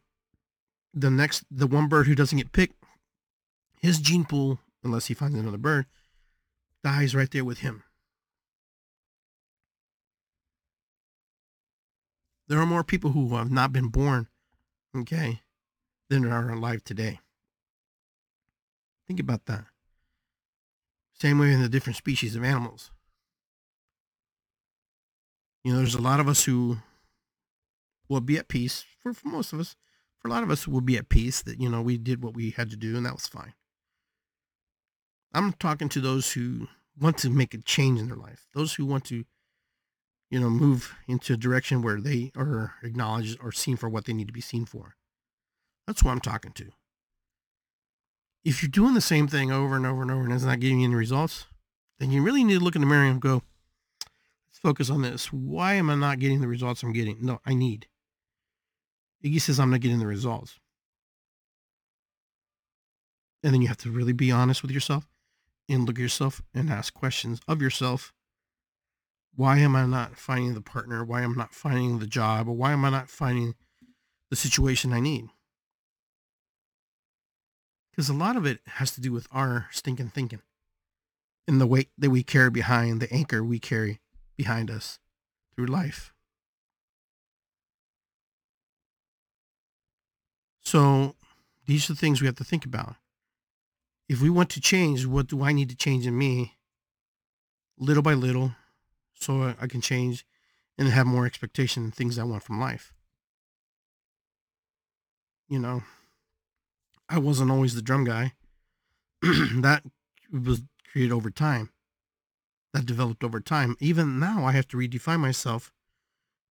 S2: the next the one bird who doesn't get picked, his gene pool, unless he finds another bird, dies right there with him. There are more people who have not been born, okay, than are alive today. Think about that. Same way in the different species of animals. You know, there's a lot of us who will be at peace. For, for most of us, for a lot of us, will be at peace that, you know, we did what we had to do and that was fine. I'm talking to those who want to make a change in their life, those who want to, you know, move into a direction where they are acknowledged or seen for what they need to be seen for. That's who I'm talking to. If you're doing the same thing over and over and over and it's not giving you any results, then you really need to look in the mirror and go, let's focus on this. Why am I not getting the results I'm getting? No, I need. Iggy says I'm not getting the results. And then you have to really be honest with yourself and look at yourself and ask questions of yourself. Why am I not finding the partner? Why am I not finding the job? Or why am I not finding the situation I need? Because a lot of it has to do with our stinking thinking and the weight that we carry behind, the anchor we carry behind us through life. So these are the things we have to think about. If we want to change, what do I need to change in me little by little so I can change and have more expectation and things I want from life? You know, I wasn't always the drum guy. that was created over time. That developed over time. Even now, I have to redefine myself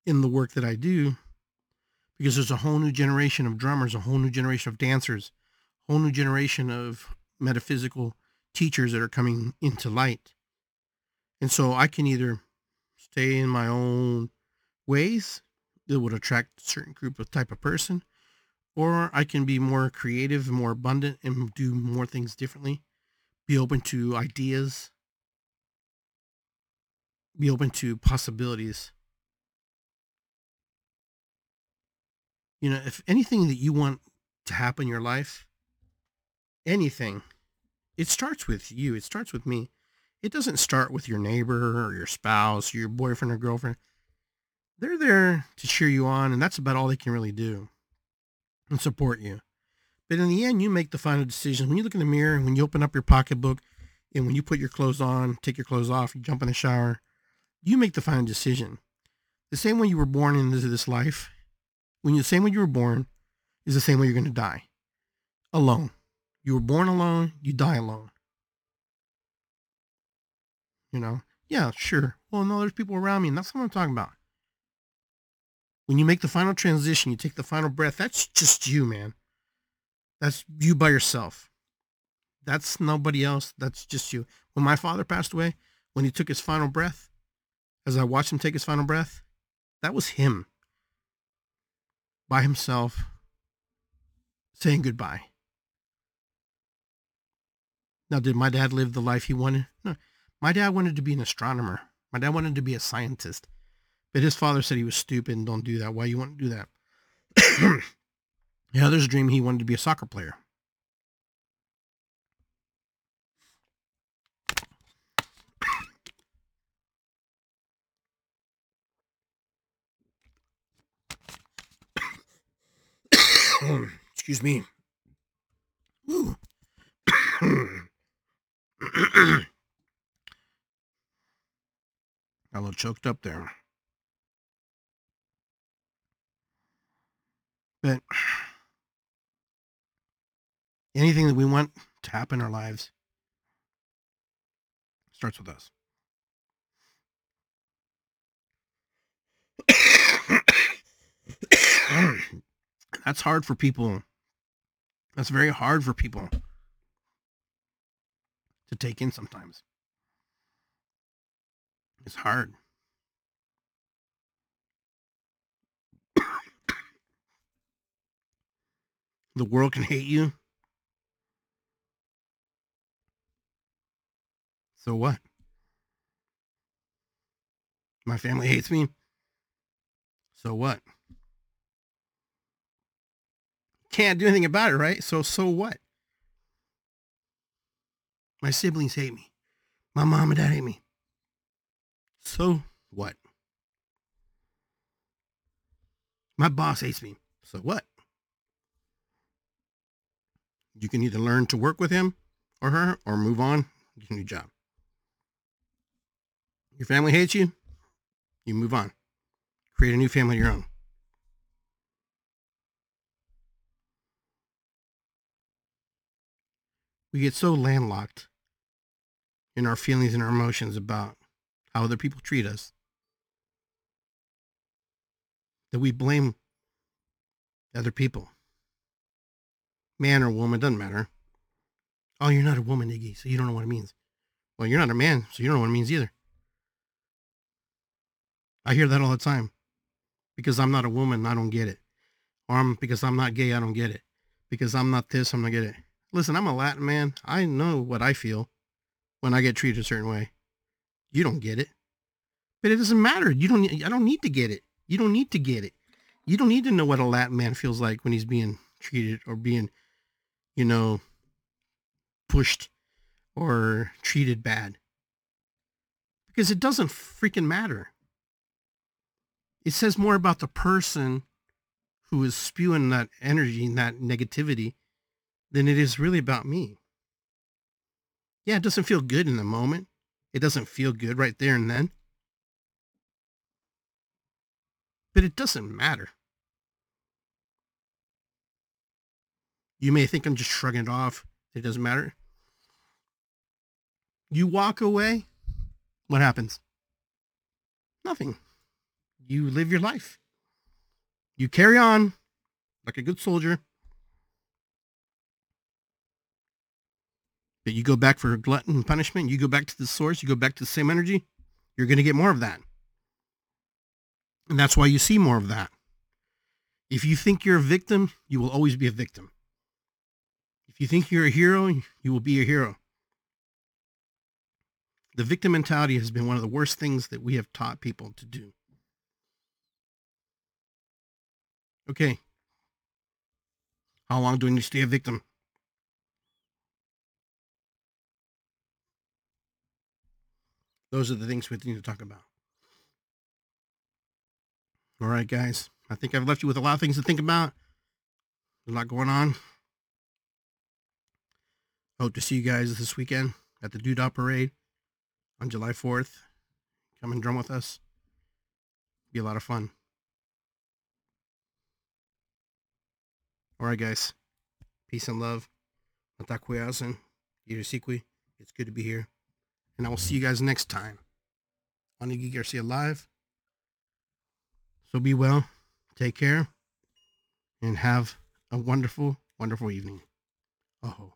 S2: in the work that I do because there's a whole new generation of drummers, a whole new generation of dancers, a whole new generation of metaphysical teachers that are coming into light. And so I can either stay in my own ways that would attract a certain group of type of person, or I can be more creative, more abundant, and do more things differently. Be open to ideas. Be open to possibilities. You know, if anything that you want to happen in your life, anything, it starts with you. It starts with me. It doesn't start with your neighbor or your spouse, or your boyfriend or girlfriend. They're there to cheer you on, and that's about all they can really do and support you. But in the end, you make the final decision. When you look in the mirror when you open up your pocketbook and when you put your clothes on, take your clothes off, you jump in the shower, you make the final decision. The same way you were born into this life, when you the same way you were born, is the same way you're going to die. Alone. You were born alone, you die alone. You know? Yeah, sure. Well, no, there's people around me, and that's what I'm talking about. When you make the final transition, you take the final breath, that's just you, man. That's you by yourself. That's nobody else. That's just you. When my father passed away, when he took his final breath, as I watched him take his final breath, that was him by himself saying goodbye. Now, did my dad live the life he wanted? No. My dad wanted to be an astronomer. My dad wanted to be a scientist. But his father said he was stupid and don't do that. Why you want to do that? yeah, there's a dream he wanted to be a soccer player. Excuse me. a little choked up there. But anything that we want to happen in our lives starts with us. That's hard for people. That's very hard for people to take in sometimes. It's hard. The world can hate you. So what? My family hates me. So what? Can't do anything about it, right? So so what? My siblings hate me. My mom and dad hate me. So what? My boss hates me. So what? You can either learn to work with him or her or move on, get a new job. Your family hates you, you move on. Create a new family of your own. We get so landlocked in our feelings and our emotions about how other people treat us that we blame other people. Man or woman, doesn't matter. Oh, you're not a woman, Iggy, so you don't know what it means. Well, you're not a man, so you don't know what it means either. I hear that all the time. Because I'm not a woman, I don't get it. Or I'm because I'm not gay, I don't get it. Because I'm not this, I'm not get it. Listen, I'm a Latin man. I know what I feel when I get treated a certain way. You don't get it. But it doesn't matter. You don't I don't need to get it. You don't need to get it. You don't need to know what a Latin man feels like when he's being treated or being, you know, pushed or treated bad. Because it doesn't freaking matter it says more about the person who is spewing that energy and that negativity than it is really about me. Yeah, it doesn't feel good in the moment. It doesn't feel good right there and then. But it doesn't matter. You may think I'm just shrugging it off. It doesn't matter. You walk away, what happens? Nothing you live your life. You carry on like a good soldier. But you go back for glutton punishment. You go back to the source. You go back to the same energy. You're going to get more of that. And that's why you see more of that. If you think you're a victim, you will always be a victim. You think you're a hero, you will be a hero. The victim mentality has been one of the worst things that we have taught people to do. Okay. How long do I need to stay a victim? Those are the things we need to talk about. All right, guys. I think I've left you with a lot of things to think about. A lot going on. Hope to see you guys this weekend at the Doo Dah Parade on July 4th. Come and drum with us. Be a lot of fun. All right, guys. Peace and love. It's good to be here. And I will see you guys next time on Iggy Garcia Live. So be well. Take care. And have a wonderful, wonderful evening. Oh.